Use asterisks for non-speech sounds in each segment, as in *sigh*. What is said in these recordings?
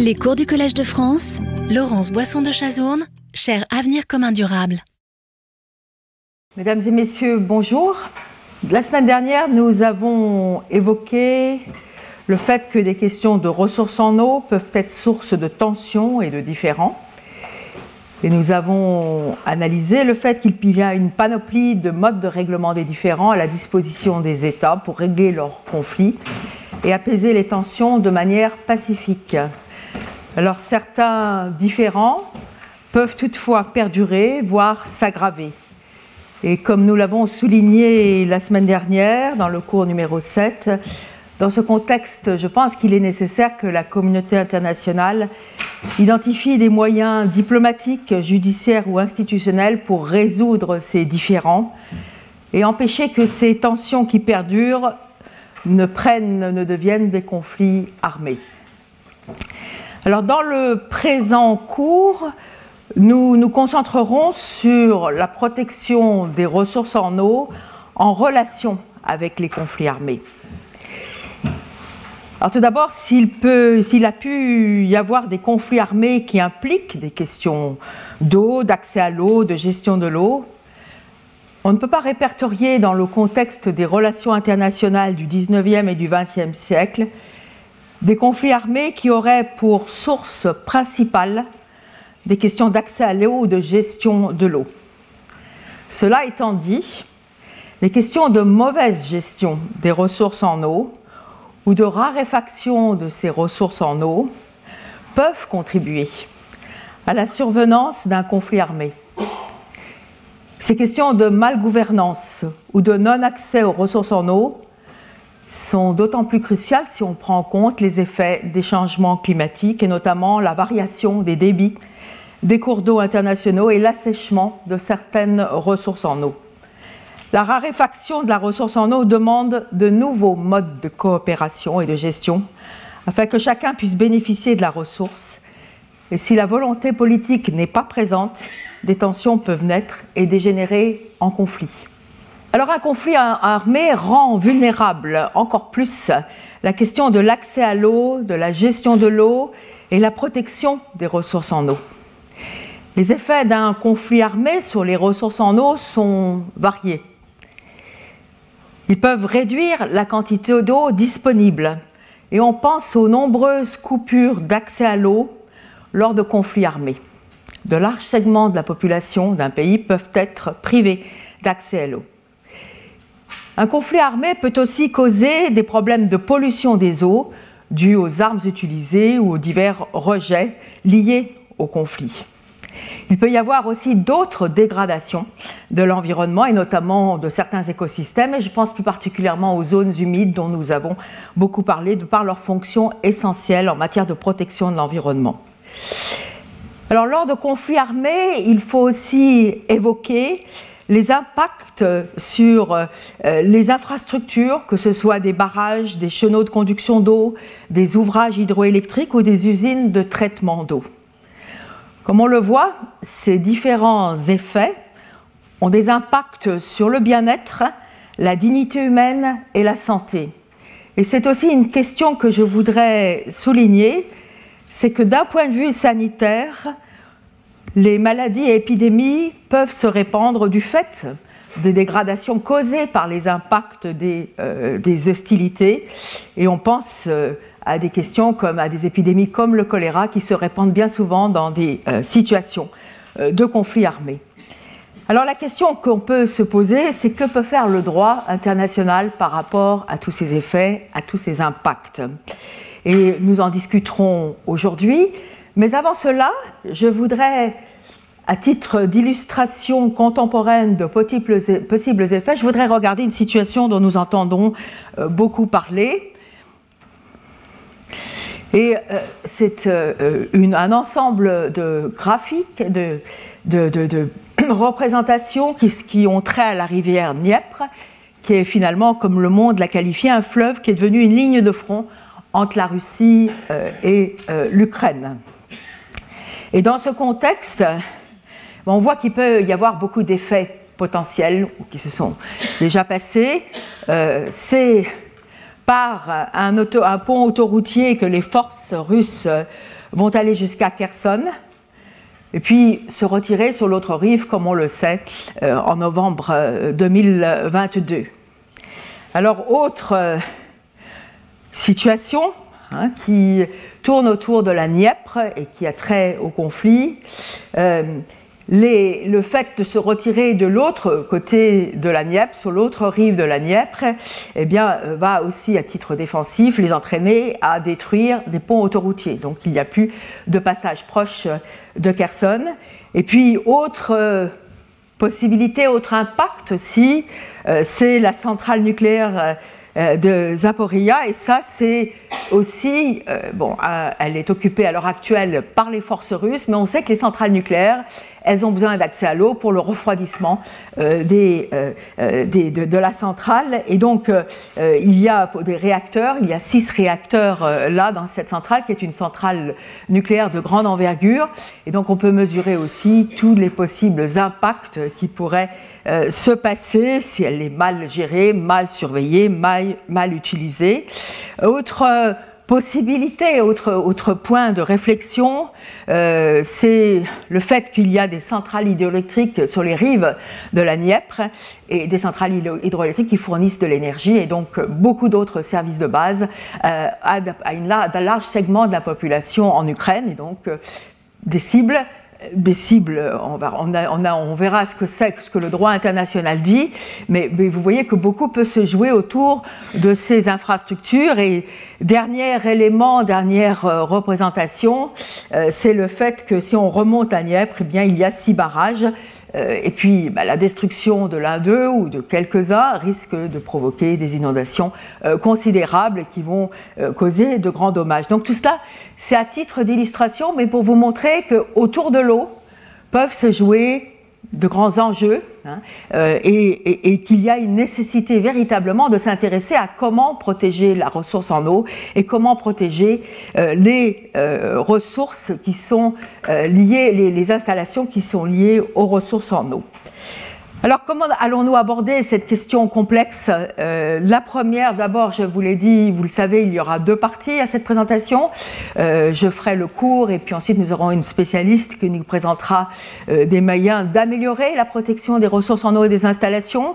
Les cours du Collège de France, Laurence Boisson de Chazourne, cher Avenir commun durable. Mesdames et messieurs, bonjour. La semaine dernière, nous avons évoqué le fait que des questions de ressources en eau peuvent être source de tensions et de différends. Et nous avons analysé le fait qu'il y a une panoplie de modes de règlement des différends à la disposition des États pour régler leurs conflits et apaiser les tensions de manière pacifique. Alors certains différends peuvent toutefois perdurer, voire s'aggraver. Et comme nous l'avons souligné la semaine dernière dans le cours numéro 7, dans ce contexte, je pense qu'il est nécessaire que la communauté internationale identifie des moyens diplomatiques, judiciaires ou institutionnels pour résoudre ces différends et empêcher que ces tensions qui perdurent ne prennent, ne deviennent des conflits armés. Alors dans le présent cours, nous nous concentrerons sur la protection des ressources en eau en relation avec les conflits armés. Alors tout d'abord, s'il a pu y avoir des conflits armés qui impliquent des questions d'eau, d'accès à l'eau, de gestion de l'eau, on ne peut pas répertorier dans le contexte des relations internationales du 19e et du 20e siècle des conflits armés qui auraient pour source principale des questions d'accès à l'eau ou de gestion de l'eau. Cela étant dit, les questions de mauvaise gestion des ressources en eau ou de raréfaction de ces ressources en eau peuvent contribuer à la survenance d'un conflit armé. Ces questions de malgouvernance ou de non-accès aux ressources en eau sont d'autant plus cruciales si on prend en compte les effets des changements climatiques et notamment la variation des débits des cours d'eau internationaux et l'assèchement de certaines ressources en eau. La raréfaction de la ressource en eau demande de nouveaux modes de coopération et de gestion afin que chacun puisse bénéficier de la ressource. Et si la volonté politique n'est pas présente, des tensions peuvent naître et dégénérer en conflit. Alors un conflit armé rend vulnérable encore plus la question de l'accès à l'eau, de la gestion de l'eau et la protection des ressources en eau. Les effets d'un conflit armé sur les ressources en eau sont variés. Ils peuvent réduire la quantité d'eau disponible et on pense aux nombreuses coupures d'accès à l'eau lors de conflits armés. De larges segments de la population d'un pays peuvent être privés d'accès à l'eau. Un conflit armé peut aussi causer des problèmes de pollution des eaux dus aux armes utilisées ou aux divers rejets liés au conflit. Il peut y avoir aussi d'autres dégradations de l'environnement et notamment de certains écosystèmes, et je pense plus particulièrement aux zones humides dont nous avons beaucoup parlé de par leur fonction essentielle en matière de protection de l'environnement. Alors lors de conflits armés, il faut aussi évoquer les impacts sur euh, les infrastructures, que ce soit des barrages, des chenaux de conduction d'eau, des ouvrages hydroélectriques ou des usines de traitement d'eau. Comme on le voit, ces différents effets ont des impacts sur le bien-être, la dignité humaine et la santé. Et c'est aussi une question que je voudrais souligner, c'est que d'un point de vue sanitaire, les maladies et épidémies peuvent se répandre du fait de dégradations causées par les impacts des, euh, hostilités. Et on pense euh, à des questions comme à des épidémies comme le choléra qui se répandent bien souvent dans des euh, situations de conflits armés. Alors la question qu'on peut se poser, c'est que peut faire le droit international par rapport à tous ces effets, à tous ces impacts? Et nous en discuterons aujourd'hui. Mais avant cela, je voudrais, à titre d'illustration contemporaine de possibles effets, je voudrais regarder une situation dont nous entendons euh, beaucoup parler, et euh, c'est euh, un ensemble de graphiques, de, *clears throat* représentations qui, ont trait à la rivière Dniepr, qui est finalement, comme le monde l'a qualifié, un fleuve qui est devenu une ligne de front entre la Russie et l'Ukraine. Et dans ce contexte, on voit qu'il peut y avoir beaucoup d'effets potentiels qui se sont déjà passés. C'est par un, pont autoroutier que les forces russes vont aller jusqu'à Kherson, et puis se retirer sur l'autre rive, comme on le sait, en novembre 2022. Alors, autre situation hein, qui tourne autour de la Nièvre et qui a trait au conflit. Euh, le fait de se retirer de l'autre côté de la Nièvre, sur l'autre rive de la Nièvre, eh bien, euh, va aussi, à titre défensif, les entraîner à détruire des ponts autoroutiers. Donc, il n'y a plus de passage proche de Kherson. Et puis, autre euh, possibilité, autre impact aussi, c'est la centrale nucléaire de Zaporia. Et ça, c'est aussi, euh, bon, euh, elle est occupée à l'heure actuelle par les forces russes, mais on sait que les centrales nucléaires, elles ont besoin d'accès à l'eau pour le refroidissement euh, euh, euh, de, la centrale. Et donc, il y a des réacteurs, il y a six réacteurs là dans cette centrale, qui est une centrale nucléaire de grande envergure. Et donc, on peut mesurer aussi tous les possibles impacts qui pourraient se passer si elle est mal gérée, mal surveillée, mal, mal utilisée. Autre possibilité, autre, autre point de réflexion, euh, c'est le fait qu'il y a des centrales hydroélectriques sur les rives de la Nièvre et des centrales hydroélectriques qui fournissent de l'énergie et donc beaucoup d'autres services de base euh, à, une, un large segment de la population en Ukraine. Et donc euh, des cibles cibles, on, va, on, a, on, verra ce que c'est, ce que le droit international dit, mais, vous voyez que beaucoup peut se jouer autour de ces infrastructures. Et dernier élément, dernière euh, représentation, euh, c'est le fait que si on remonte à Nièvre, eh bien, il y a six barrages et puis, bah, la destruction de l'un d'eux ou de quelques-uns risque de provoquer des inondations euh, considérables qui vont euh, causer de grands dommages. Donc tout cela, c'est à titre d'illustration, mais pour vous montrer qu'autour de l'eau peuvent se jouer de grands enjeux hein, euh, et, qu'il y a une nécessité véritablement de s'intéresser à comment protéger la ressource en eau et comment protéger euh, les euh, ressources qui sont liées, les, installations qui sont liées aux ressources en eau. Alors comment allons-nous aborder cette question complexe euh, La première, d'abord, je vous l'ai dit, vous le savez, il y aura deux parties à cette présentation. Euh, je ferai le cours et puis ensuite nous aurons une spécialiste qui nous présentera euh, des moyens d'améliorer la protection des ressources en eau et des installations.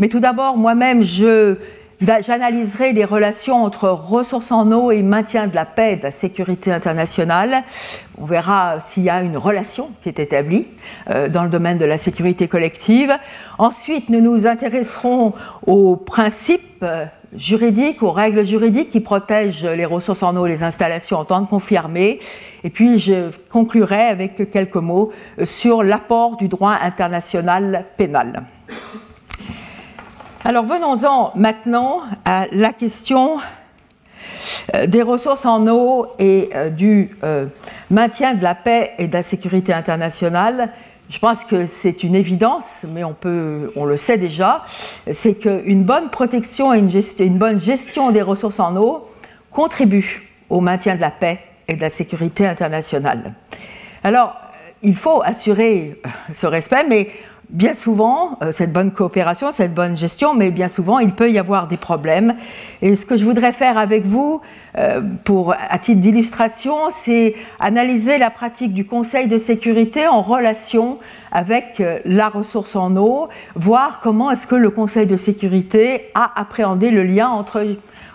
Mais tout d'abord, moi-même, je J'analyserai les relations entre ressources en eau et maintien de la paix et de la sécurité internationale. On verra s'il y a une relation qui est établie euh, dans le domaine de la sécurité collective. Ensuite, nous nous intéresserons aux principes euh, juridiques, aux règles juridiques qui protègent les ressources en eau et les installations en temps de conflit armé. Et puis, je conclurai avec quelques mots sur l'apport du droit international pénal. Alors venons-en maintenant à la question euh, des ressources en eau et euh, du euh, maintien de la paix et de la sécurité internationale. Je pense que c'est une évidence, mais on, le sait déjà, c'est qu'une bonne protection et une, une bonne gestion des ressources en eau contribuent au maintien de la paix et de la sécurité internationale. Alors, il faut assurer ce respect, mais bien souvent, euh, cette bonne coopération, cette bonne gestion, mais bien souvent, il peut y avoir des problèmes. Et ce que je voudrais faire avec vous, euh, pour, à titre d'illustration, c'est analyser la pratique du Conseil de sécurité en relation avec euh, la ressource en eau, voir comment est-ce que le Conseil de sécurité a appréhendé le lien entre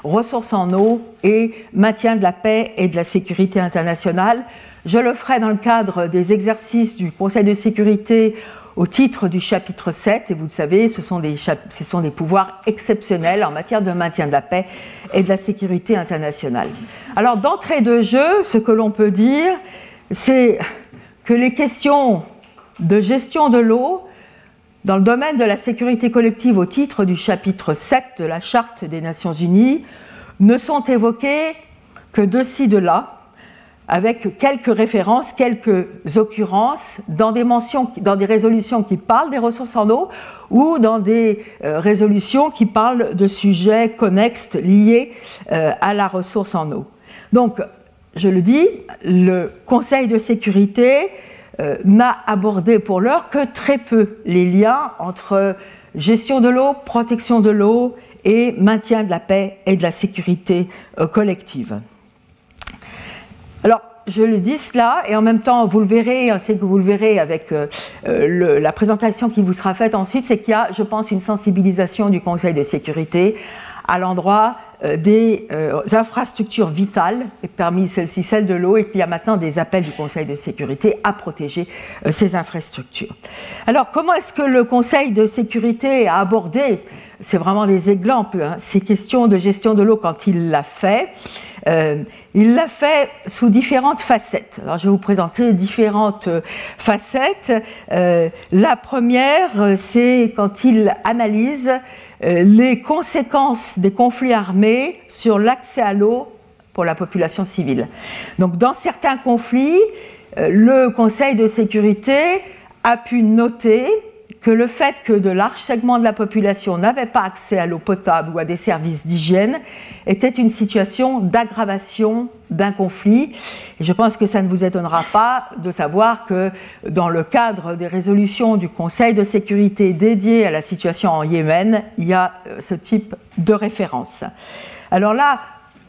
ressources en eau et maintien de la paix et de la sécurité internationale. Je le ferai dans le cadre des exercices du Conseil de sécurité au titre du chapitre 7, et vous le savez, ce sont, des, pouvoirs exceptionnels en matière de maintien de la paix et de la sécurité internationale. Alors d'entrée de jeu, ce que l'on peut dire, c'est que les questions de gestion de l'eau dans le domaine de la sécurité collective au titre du chapitre 7 de la Charte des Nations Unies ne sont évoquées que de ci, de là, avec quelques références, quelques occurrences dans des mentions, dans des résolutions qui parlent des ressources en eau ou dans des euh, résolutions qui parlent de sujets connexes liés euh, à la ressource en eau. Donc, je le dis, le Conseil de sécurité euh, n'a abordé pour l'heure que très peu les liens entre gestion de l'eau, protection de l'eau et maintien de la paix et de la sécurité collective. Alors, je le dis cela, et en même temps, vous le verrez, c'est que vous le verrez avec la présentation qui vous sera faite ensuite, c'est qu'il y a, je pense, une sensibilisation du Conseil de sécurité à l'endroit euh, des euh, infrastructures vitales, et parmi celles-ci celle de l'eau, et qu'il y a maintenant des appels du Conseil de sécurité à protéger euh, ces infrastructures. Alors, comment est-ce que le Conseil de sécurité a abordé, c'est vraiment des exemples, hein, ces questions de gestion de l'eau quand il l'a fait? Il l'a fait sous différentes facettes. Alors, je vais vous présenter différentes facettes. la première, c'est quand il analyse euh, les conséquences des conflits armés sur l'accès à l'eau pour la population civile. Donc dans certains conflits, euh, le Conseil de sécurité a pu noter que le fait que de larges segments de la population n'avaient pas accès à l'eau potable ou à des services d'hygiène était une situation d'aggravation d'un conflit. Et je pense que ça ne vous étonnera pas de savoir que dans le cadre des résolutions du Conseil de sécurité dédiées à la situation en Yémen, il y a euh, ce type de référence. Alors là,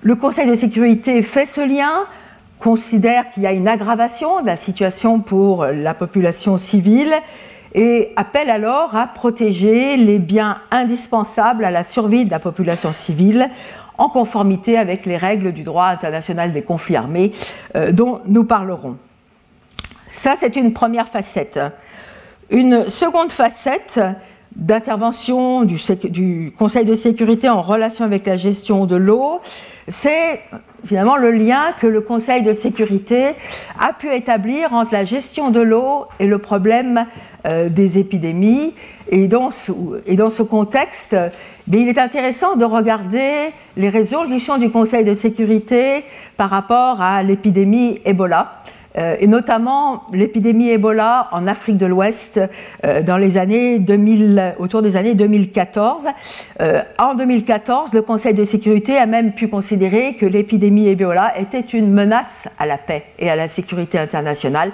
le Conseil de sécurité fait ce lien, considère qu'il y a une aggravation de la situation pour la population civile et appelle alors à protéger les biens indispensables à la survie de la population civile en conformité avec les règles du droit international des conflits armés euh, dont nous parlerons. Ça, c'est une première facette. Une seconde facette d'intervention du, Conseil de sécurité en relation avec la gestion de l'eau, c'est finalement le lien que le Conseil de sécurité a pu établir entre la gestion de l'eau et le problème euh, des épidémies. Et dans ce contexte, il est intéressant de regarder les résolutions du Conseil de sécurité par rapport à l'épidémie Ebola. Euh, et notamment l'épidémie Ebola en Afrique de l'Ouest euh, dans les années 2000, autour des années 2014. Euh, en 2014, le Conseil de sécurité a même pu considérer que l'épidémie Ebola était une menace à la paix et à la sécurité internationale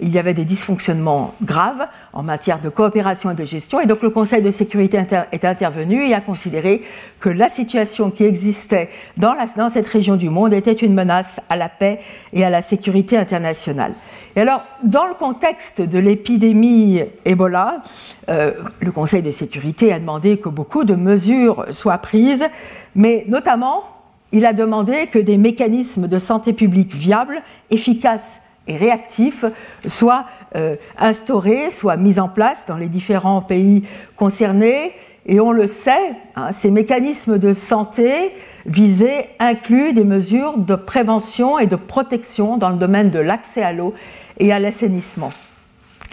il y avait des dysfonctionnements graves en matière de coopération et de gestion. Et donc le Conseil de sécurité est intervenu et a considéré que la situation qui existait dans, cette région du monde était une menace à la paix et à la sécurité internationale. Et alors, dans le contexte de l'épidémie Ebola, euh, le Conseil de sécurité a demandé que beaucoup de mesures soient prises, mais notamment, il a demandé que des mécanismes de santé publique viables, efficaces et réactifs soient euh, instaurés, soient mis en place dans les différents pays concernés. Et on le sait, hein, ces mécanismes de santé visés incluent des mesures de prévention et de protection dans le domaine de l'accès à l'eau et à l'assainissement.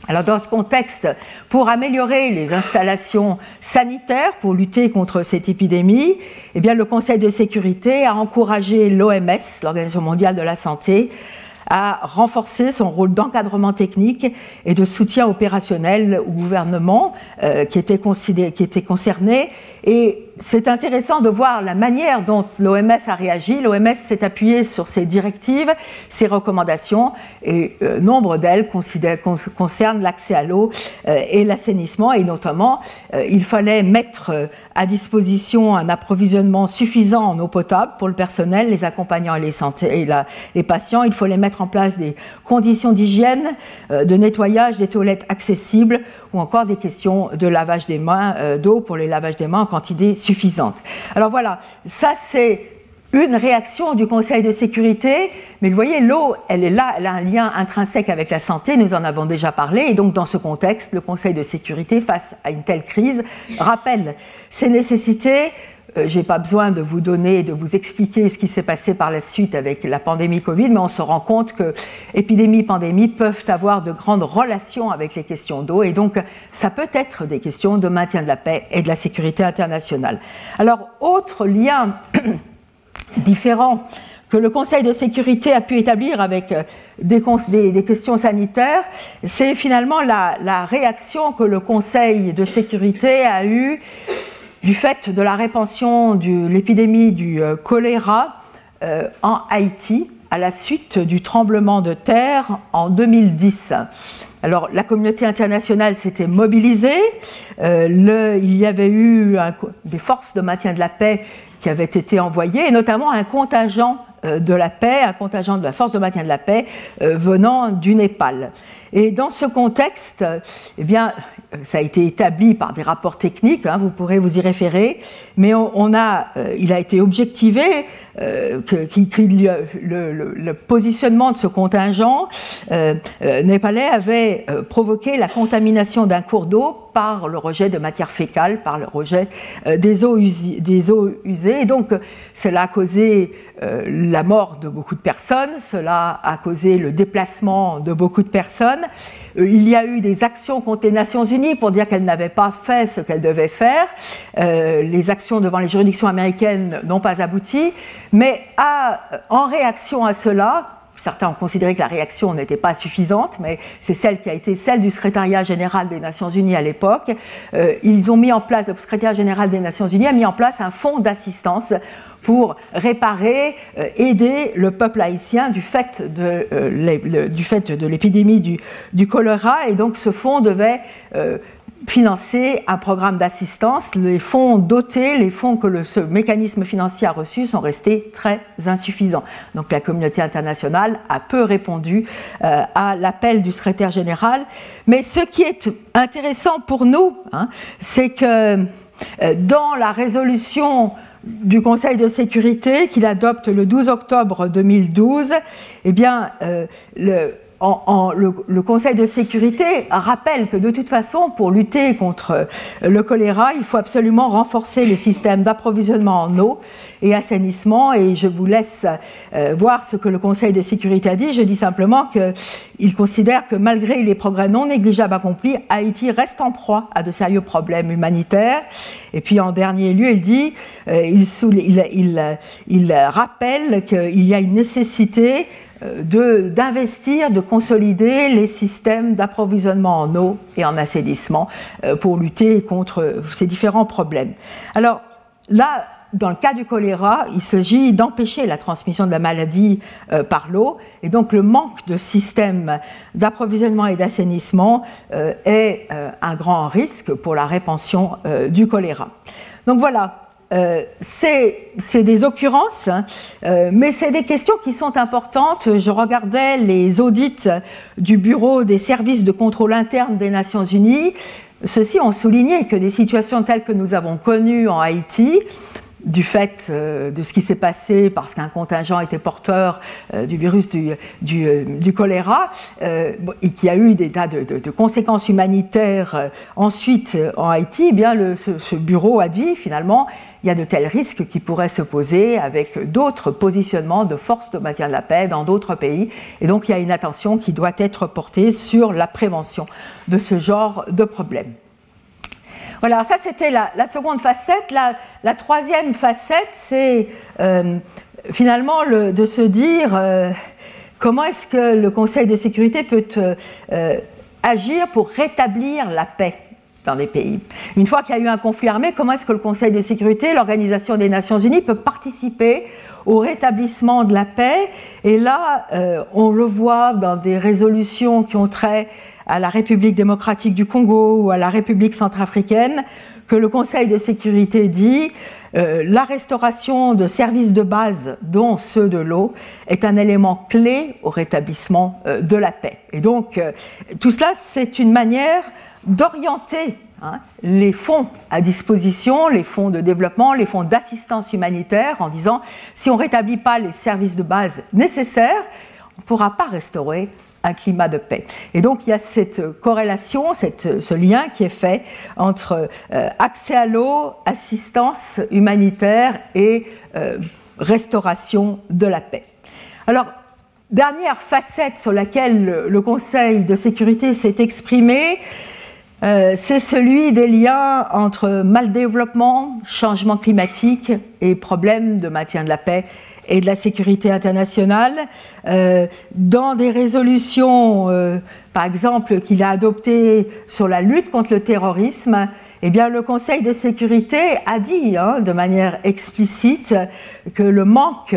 Alors dans ce contexte, pour améliorer les installations sanitaires pour lutter contre cette épidémie, eh bien, le Conseil de sécurité a encouragé l'OMS, l'Organisation mondiale de la santé, a renforcé son rôle d'encadrement technique et de soutien opérationnel au gouvernement euh, qui, était qui était concerné. Et c'est intéressant de voir la manière dont l'OMS a réagi. L'OMS s'est appuyée sur ses directives, ses recommandations, et euh, nombre d'elles concernent l'accès à l'eau euh, et l'assainissement, et notamment, euh, il fallait mettre à disposition un approvisionnement suffisant en eau potable pour le personnel, les accompagnants et les, les patients. Il fallait mettre en place des conditions d'hygiène, de nettoyage des toilettes accessibles, ou encore des questions de lavage des mains, d'eau pour les lavages des mains en quantité suffisante. Alors voilà, ça c'est une réaction du Conseil de sécurité, mais vous voyez, l'eau, elle est là, elle a un lien intrinsèque avec la santé, nous en avons déjà parlé, et donc dans ce contexte, le Conseil de sécurité, face à une telle crise, rappelle ses nécessités je n'ai pas besoin de vous donner, de vous expliquer ce qui s'est passé par la suite avec la pandémie Covid, mais on se rend compte que épidémie pandémie peuvent avoir de grandes relations avec les questions d'eau, et donc ça peut être des questions de maintien de la paix et de la sécurité internationale. Alors, autre lien *clears throat* différent que le Conseil de sécurité a pu établir avec euh, des, questions sanitaires, c'est finalement la, la réaction que le Conseil de sécurité a eue du fait de la répansion de l'épidémie du euh, choléra euh, en Haïti à la suite du tremblement de terre en 2010. Alors la communauté internationale s'était mobilisée, euh, il y avait eu des forces de maintien de la paix qui avaient été envoyées, et notamment un contingent de la paix, un contingent de la force de maintien de la paix venant du Népal. Et dans ce contexte, eh bien, ça a été établi par des rapports techniques, hein, vous pourrez vous y référer, mais on, a, euh, il a été objectivé euh, que, le, positionnement de ce contingent euh, népalais avait provoqué la contamination d'un cours d'eau par le rejet de matière fécale, par le rejet des, eaux usées. Et donc, cela a causé la mort de beaucoup de personnes, cela a causé le déplacement de beaucoup de personnes. Il y a eu des actions contre les Nations Unies pour dire qu'elles n'avaient pas fait ce qu'elles devaient faire. Les devant les juridictions américaines n'ont pas abouti. Mais en réaction à cela, Certains ont considéré que la réaction n'était pas suffisante, mais c'est celle qui a été celle du secrétariat général des Nations Unies à l'époque. Euh, ils ont mis en place, le secrétariat général des Nations Unies a mis en place un fonds d'assistance pour réparer, euh, aider le peuple haïtien du fait de, euh, l'épidémie du, du, choléra. Et donc ce fonds devait euh, financer un programme d'assistance. Les fonds dotés, les fonds que le, ce mécanisme financier a reçus sont restés très insuffisants. Donc la communauté internationale a peu répondu à l'appel du secrétaire général. Mais ce qui est intéressant pour nous, hein, c'est que dans la résolution du Conseil de sécurité qu'il adopte le 12 octobre 2012, eh bien, euh, le, le, Conseil de sécurité rappelle que de toute façon, pour lutter contre le choléra, il faut absolument renforcer les systèmes d'approvisionnement en eau et assainissement. Et je vous laisse euh, voir ce que le Conseil de sécurité a dit. Je dis simplement qu'il considère que malgré les progrès non négligeables accomplis, Haïti reste en proie à de sérieux problèmes humanitaires. Et puis en dernier lieu, il dit, euh, il rappelle qu'il y a une nécessité d'investir, de, consolider les systèmes d'approvisionnement en eau et en assainissement euh, pour lutter contre ces différents problèmes. Alors là, dans le cas du choléra, il s'agit d'empêcher la transmission de la maladie euh, par l'eau, et donc le manque de systèmes d'approvisionnement et d'assainissement euh, est un grand risque pour la répansion du choléra. Donc voilà, euh, c'est des occurrences, hein, euh, mais c'est des questions qui sont importantes. Je regardais les audits du Bureau des services de contrôle interne des Nations Unies. Ceux-ci ont souligné que des situations telles que nous avons connues en Haïti, du fait euh, de ce qui s'est passé parce qu'un contingent était porteur du virus du, du, choléra et qui a eu des tas de, conséquences humanitaires ensuite en Haïti, eh bien le, ce, ce, bureau a dit finalement il y a de tels risques qui pourraient se poser avec d'autres positionnements de forces de maintien de la paix dans d'autres pays. Et donc il y a une attention qui doit être portée sur la prévention de ce genre de problèmes. Voilà, ça c'était la, seconde facette. La, troisième facette, c'est euh, finalement de se dire euh, comment est-ce que le Conseil de sécurité peut euh, agir pour rétablir la paix dans des pays. Une fois qu'il y a eu un conflit armé, comment est-ce que le Conseil de sécurité, l'Organisation des Nations Unies, peut participer au rétablissement de la paix? Et là, euh, on le voit dans des résolutions qui ont trait à la République démocratique du Congo ou à la République centrafricaine, que le Conseil de sécurité dit euh, la restauration de services de base, dont ceux de l'eau, est un élément clé au rétablissement euh, de la paix. Et donc, tout cela, c'est une manière d'orienter hein, les fonds à disposition, les fonds de développement, les fonds d'assistance humanitaire, en disant si on ne rétablit pas les services de base nécessaires, on ne pourra pas restaurer un climat de paix. Et donc il y a cette corrélation, cette, ce lien qui est fait entre euh, accès à l'eau, assistance humanitaire et euh, restauration de la paix. Alors, dernière facette sur laquelle le Conseil de sécurité s'est exprimé, euh, c'est celui des liens entre mal-développement, changement climatique et problèmes de maintien de la paix et de la sécurité internationale. Euh, dans des résolutions, euh, par exemple, qu'il a adoptées sur la lutte contre le terrorisme, eh le Conseil de sécurité a dit hein, de manière explicite que le manque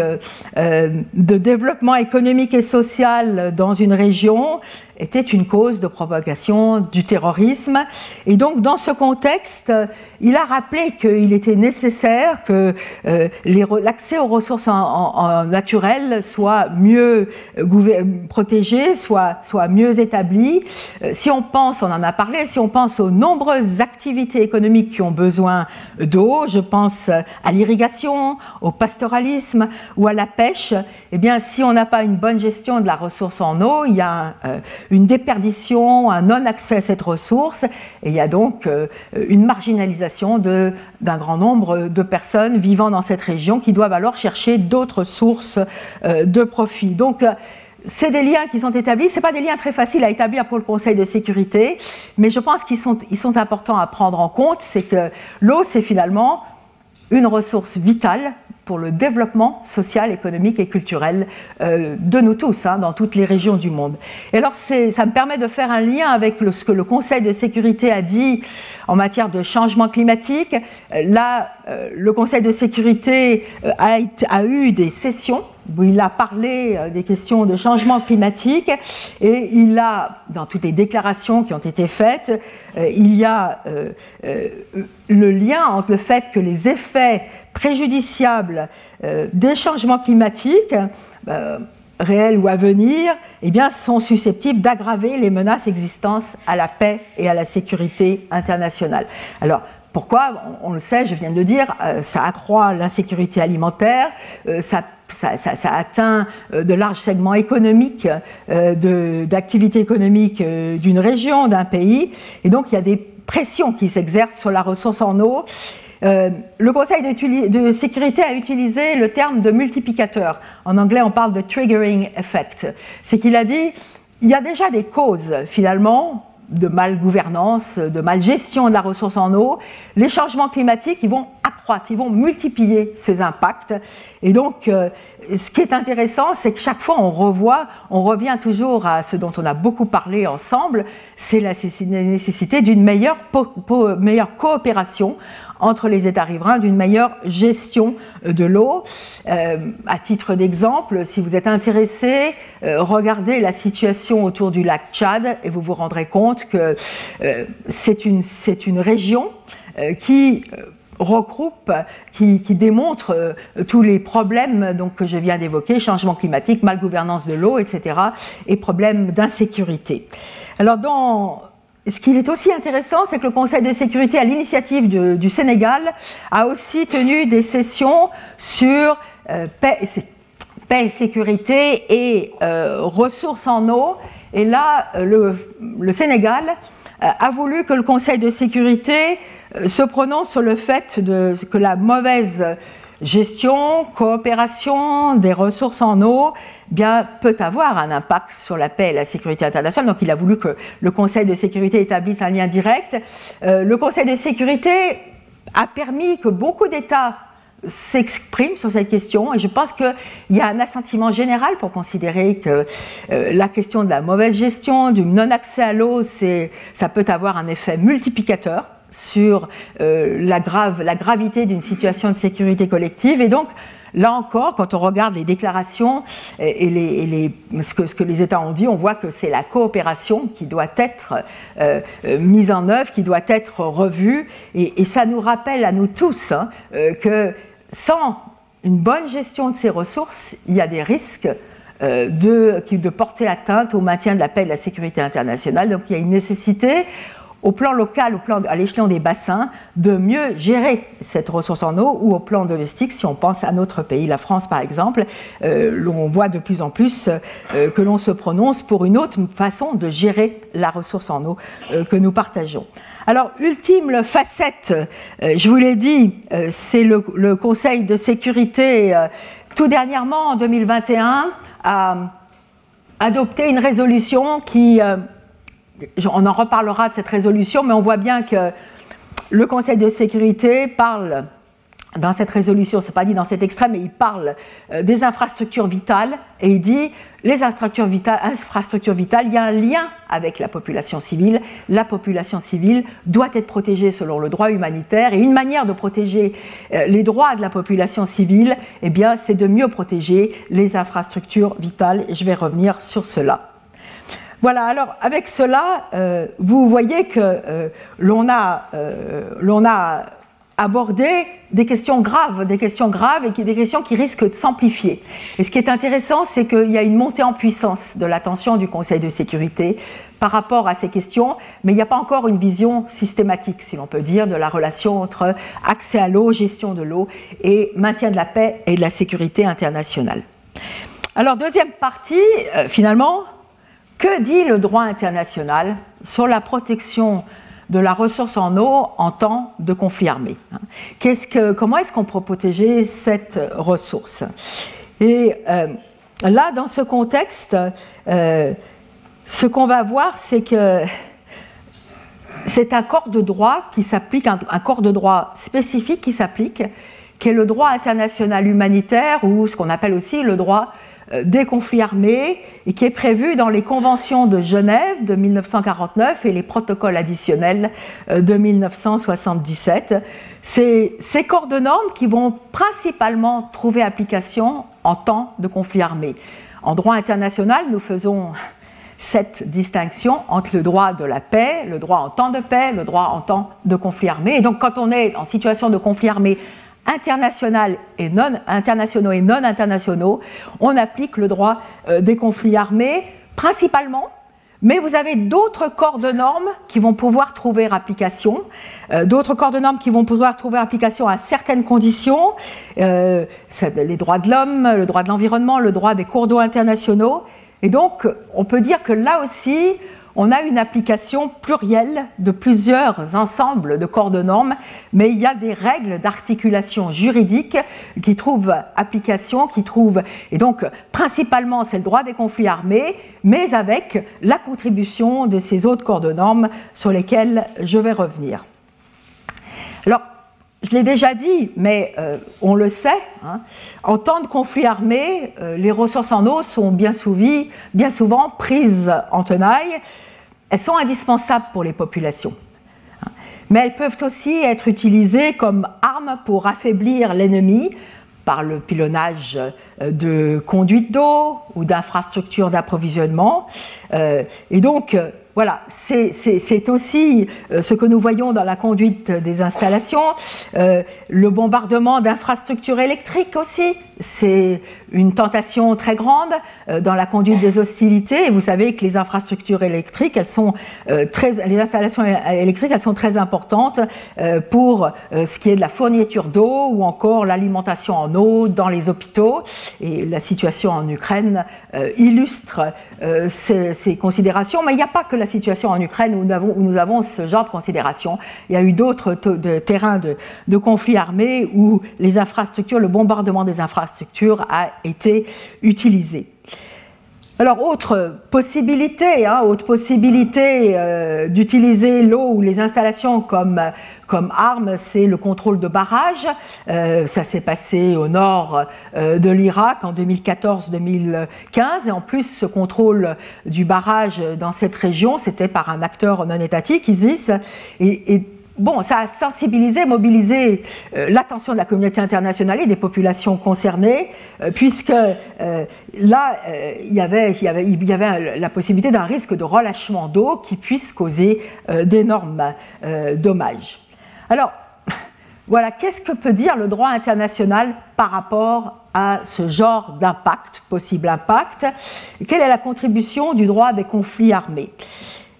de développement économique et social dans une région était une cause de propagation du terrorisme. Et donc, dans ce contexte, il a rappelé qu'il était nécessaire que euh, l'accès aux ressources en, naturelles soit mieux protégé, soit, soit mieux établi. Euh, si on pense, on en a parlé, si on pense aux nombreuses activités économiques qui ont besoin d'eau, je pense à l'irrigation, au pastoralisme ou à la pêche, eh bien, si on n'a pas une bonne gestion de la ressource en eau, il y a euh, une déperdition, un non-accès à cette ressource, et il y a donc euh, une marginalisation d'un grand nombre de personnes vivant dans cette région qui doivent alors chercher d'autres sources euh, de profit. Donc, euh, c'est des liens qui sont établis. Ce pas des liens très faciles à établir pour le Conseil de sécurité, mais je pense qu'ils sont, sont importants à prendre en compte. C'est que l'eau, c'est finalement une ressource vitale pour le développement social, économique et culturel euh, de nous tous, hein, dans toutes les régions du monde. Et alors, ça me permet de faire un lien avec ce que le Conseil de sécurité a dit en matière de changement climatique. Là, euh, le Conseil de sécurité euh, a eu des sessions il a parlé des questions de changement climatique et il a, dans toutes les déclarations qui ont été faites, il y a le lien entre le fait que les effets préjudiciables euh, des changements climatiques, euh, réels ou à venir, eh bien, sont susceptibles d'aggraver les menaces existantes à la paix et à la sécurité internationale. Alors, pourquoi? On, le sait, je viens de le dire, euh, ça accroît l'insécurité alimentaire, ça, ça, atteint de larges segments économiques, d'activités économiques d'une région, d'un pays, et donc il y a des pressions qui s'exercent sur la ressource en eau euh, le Conseil de, sécurité a utilisé le terme de multiplicateur. En anglais, on parle de triggering effect. C'est qu'il a dit il y a déjà des causes, finalement, de mal-gouvernance, de mal-gestion de la ressource en eau. Les changements climatiques, ils vont accroître, ils vont multiplier ces impacts. Et donc, euh, ce qui est intéressant, c'est que chaque fois on on revient toujours à ce dont on a beaucoup parlé ensemble, c'est la nécessité d'une meilleure coopération entre les États riverains, d'une meilleure gestion euh, de l'eau. Euh, à titre d'exemple, si vous êtes intéressé, euh, regardez la situation autour du lac Tchad et vous vous rendrez compte que c'est une, une, région qui regroupe, qui, qui démontre tous les problèmes donc, que je viens d'évoquer, changement climatique, malgouvernance de l'eau, etc., et problèmes d'insécurité. Alors dans ce qui est aussi intéressant, c'est que le Conseil de sécurité, à l'initiative du, Sénégal, a aussi tenu des sessions sur euh, paix, et sécurité et euh, ressources en eau. Et là, le, Sénégal euh, a voulu que le Conseil de sécurité se prononce sur le fait que la mauvaise gestion, coopération des ressources en eau bien, peut avoir un impact sur la paix et la sécurité internationale. Donc il a voulu que le Conseil de sécurité établisse un lien direct. Euh, le Conseil de sécurité a permis que beaucoup d'États s'expriment sur cette question et je pense qu'il y a un assentiment général pour considérer que euh, la question de la mauvaise gestion, du non-accès à l'eau, ça peut avoir un effet multiplicateur sur euh, la, grave, la gravité d'une situation de sécurité collective. Et donc, là encore, quand on regarde les déclarations et, les, ce, que, ce, que, les États ont dit, on voit que c'est la coopération qui doit être euh, euh, mise en œuvre, qui doit être revue. Et, ça nous rappelle à nous tous hein, que sans une bonne gestion de ces ressources, il y a des risques de, de porter atteinte au maintien de la paix et de la sécurité internationale. Donc il y a une nécessité au plan local, au à l'échelon des bassins, de mieux gérer cette ressource en eau ou au plan domestique, si on pense à notre pays, la France par exemple, euh, on voit de plus en plus euh, que l'on se prononce pour une autre façon de gérer la ressource en eau euh, que nous partageons. Alors, ultime facette, je vous l'ai dit, c'est le, Conseil de sécurité, tout dernièrement, en 2021, a adopté une résolution qui on en reparlera de cette résolution, mais on voit bien que le Conseil de sécurité parle dans cette résolution, c'est pas dit dans cet extrait, mais il parle euh, des infrastructures vitales et il dit les infrastructures vitales, infrastructures il y a un lien avec la population civile. La population civile doit être protégée selon le droit humanitaire et une manière de protéger euh, les droits de la population civile, eh bien, c'est de mieux protéger les infrastructures vitales. Je vais revenir sur cela. Voilà, alors avec cela, euh, vous voyez que l'on a, l'on a aborder des questions graves, des questions graves et des questions qui risquent de s'amplifier. Et ce qui est intéressant, c'est qu'il y a une montée en puissance de l'attention du Conseil de sécurité par rapport à ces questions, mais il n'y a pas encore une vision systématique, si l'on peut dire, de la relation entre accès à l'eau, gestion de l'eau et maintien de la paix et de la sécurité internationale. Alors, deuxième partie, euh, finalement, que dit le droit international sur la protection de la ressource en eau en temps de conflit armé. Hein? Comment est-ce qu'on peut protéger cette ressource? Et euh, là, dans ce contexte, euh, ce qu'on va voir, c'est que c'est un corps de droit qui s'applique, un, corps de droit spécifique qui s'applique, qui est le droit international humanitaire ou ce qu'on appelle aussi le droit des conflits armés et qui est prévu dans les conventions de Genève de 1949 et les protocoles additionnels euh, de 1977. C'est ces corps de normes qui vont principalement trouver application en temps de conflit armé. En droit international, nous faisons cette distinction entre le droit de la paix, le droit en temps de paix, le droit en temps de conflit armé. Et donc quand on est en situation de conflit armé international et non, internationaux et non internationaux, on applique le droit euh, des conflits armés principalement, mais vous avez d'autres corps de normes qui vont pouvoir trouver application, euh, d'autres corps de normes qui vont pouvoir trouver application à certaines conditions, euh, les droits de l'homme, le droit de l'environnement, le droit des cours d'eau internationaux. Et donc, on peut dire que là aussi, on a une application plurielle de plusieurs ensembles de corps de normes, mais il y a des règles d'articulation juridique qui trouvent application, qui trouvent, et donc principalement c'est le droit des conflits armés, mais avec la contribution de ces autres corps de normes sur lesquels je vais revenir. Alors, je l'ai déjà dit, mais euh, on le sait, hein, en temps de conflit armé, euh, les ressources en eau sont bien, souvent prises en tenaille elles sont indispensables pour les populations. Mais elles peuvent aussi être utilisées comme armes pour affaiblir l'ennemi par le pilonnage euh, de conduites d'eau ou d'infrastructures d'approvisionnement. Et donc, voilà, c'est aussi euh, ce que nous voyons dans la conduite des installations, euh, le bombardement d'infrastructures électriques aussi, c'est une tentation très grande euh, dans la conduite des hostilités. Vous savez que les infrastructures électriques, elles sont très, installations électriques, elles sont très importantes pour ce qui est de la fourniture d'eau ou encore l'alimentation en eau dans les hôpitaux. Et la situation en Ukraine illustre ces, considérations. Situation en Ukraine où nous avons, où nous avons ce genre de considération. Il y a eu d'autres terrains de, de conflits armés où les infrastructures, le bombardement des infrastructures a été utilisé. Alors, autre possibilité, hein, autre possibilité euh, d'utiliser l'eau ou les installations comme, comme arme, c'est le contrôle de barrages. Euh, ça s'est passé au nord euh, de l'Irak en 2014-2015. Et en plus, ce contrôle du barrage dans cette région, c'était par un acteur non étatique, ISIS. Bon, ça a sensibilisé, mobilisé euh, l'attention de la communauté internationale et des populations concernées, euh, puisque euh, là, il y, avait, la possibilité d'un risque de relâchement d'eau qui puisse causer d'énormes dommages. Alors, *laughs* voilà, qu'est-ce que peut dire le droit international par rapport à ce genre d'impact, possible impact? Quelle est la contribution du droit des conflits armés?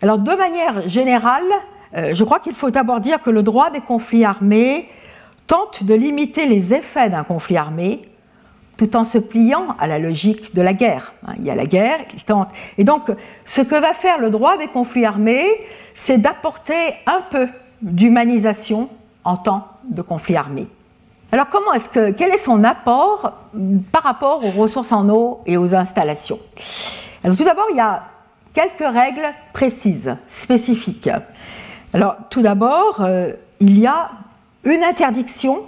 Alors, de manière générale, je crois qu'il faut d'abord dire que le droit des conflits armés tente de limiter les effets d'un conflit armé tout en se pliant à la logique de la guerre. Hein, il y a la guerre, il tente. Et donc, ce que va faire le droit des conflits armés, c'est d'apporter un peu d'humanisation en temps de conflit armé. Alors, comment est-ce que, quel est son apport par rapport aux ressources en eau et aux installations? Alors, tout d'abord, il y a quelques règles précises, spécifiques. Alors, tout d'abord, euh, il y a une interdiction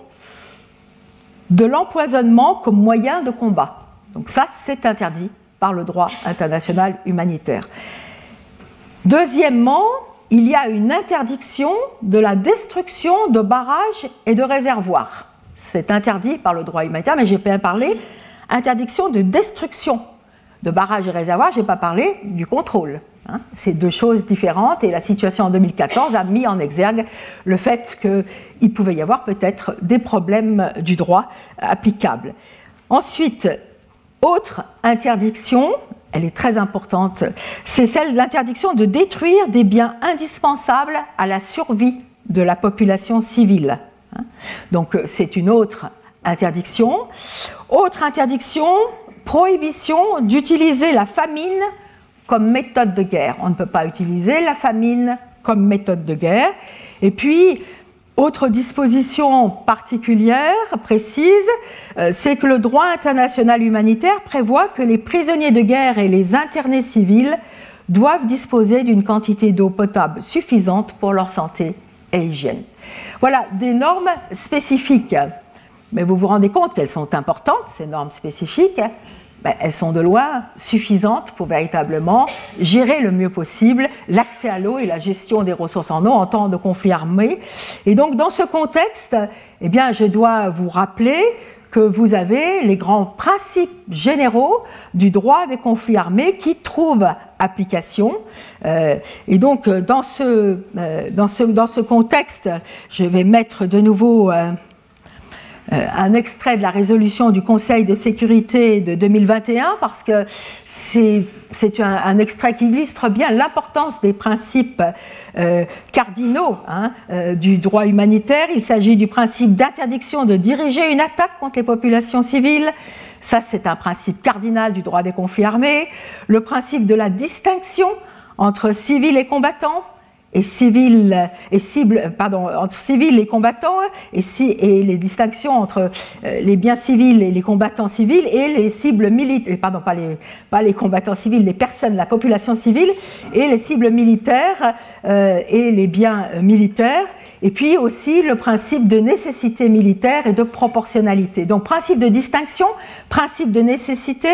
de l'empoisonnement comme moyen de combat. Donc ça, c'est interdit par le droit international humanitaire. Deuxièmement, il y a une interdiction de la destruction de barrages et de réservoirs. C'est interdit par le droit humanitaire, mais j'ai bien parlé interdiction de destruction de barrages et réservoirs, je n'ai pas parlé du contrôle. Hein. C'est deux choses différentes et la situation en 2014 a mis en exergue le fait qu'il pouvait y avoir peut-être des problèmes du droit applicable. Ensuite, autre interdiction, elle est très importante, c'est celle de l'interdiction de détruire des biens indispensables à la survie de la population civile. Hein. Donc c'est une autre interdiction. Autre interdiction, prohibition d'utiliser la famine comme méthode de guerre. On ne peut pas utiliser la famine comme méthode de guerre. Et puis, autre disposition particulière, précise, euh, c'est que le droit international humanitaire prévoit que les prisonniers de guerre et les internés civils doivent disposer d'une quantité d'eau potable suffisante pour leur santé et hygiène. Voilà des normes spécifiques mais vous vous rendez compte qu'elles sont importantes, ces normes spécifiques. Ben, elles sont de loin suffisantes pour véritablement gérer le mieux possible l'accès à l'eau et la gestion des ressources en eau en temps de conflit armé. Et donc, dans ce contexte, eh bien, je dois vous rappeler que vous avez les grands principes généraux du droit des conflits armés qui trouvent application. Euh, et donc, dans ce, euh, dans, ce, dans ce contexte, je vais mettre de nouveau... Euh, euh, un extrait de la résolution du Conseil de sécurité de 2021 parce que c'est un, extrait qui illustre bien l'importance des principes euh, cardinaux hein, euh, du droit humanitaire. Il s'agit du principe d'interdiction de diriger une attaque contre les populations civiles. Ça, c'est un principe cardinal du droit des conflits armés. Le principe de la distinction entre civils et combattants et civils et cibles, pardon, entre civils et combattants et, les distinctions entre euh, les biens civils et les combattants civils et les cibles militaires, pardon, pas les, pas les combattants civils, les personnes, la population civile et les cibles militaires euh, et les biens militaires et puis aussi le principe de nécessité militaire et de proportionnalité. Donc principe de distinction, principe de nécessité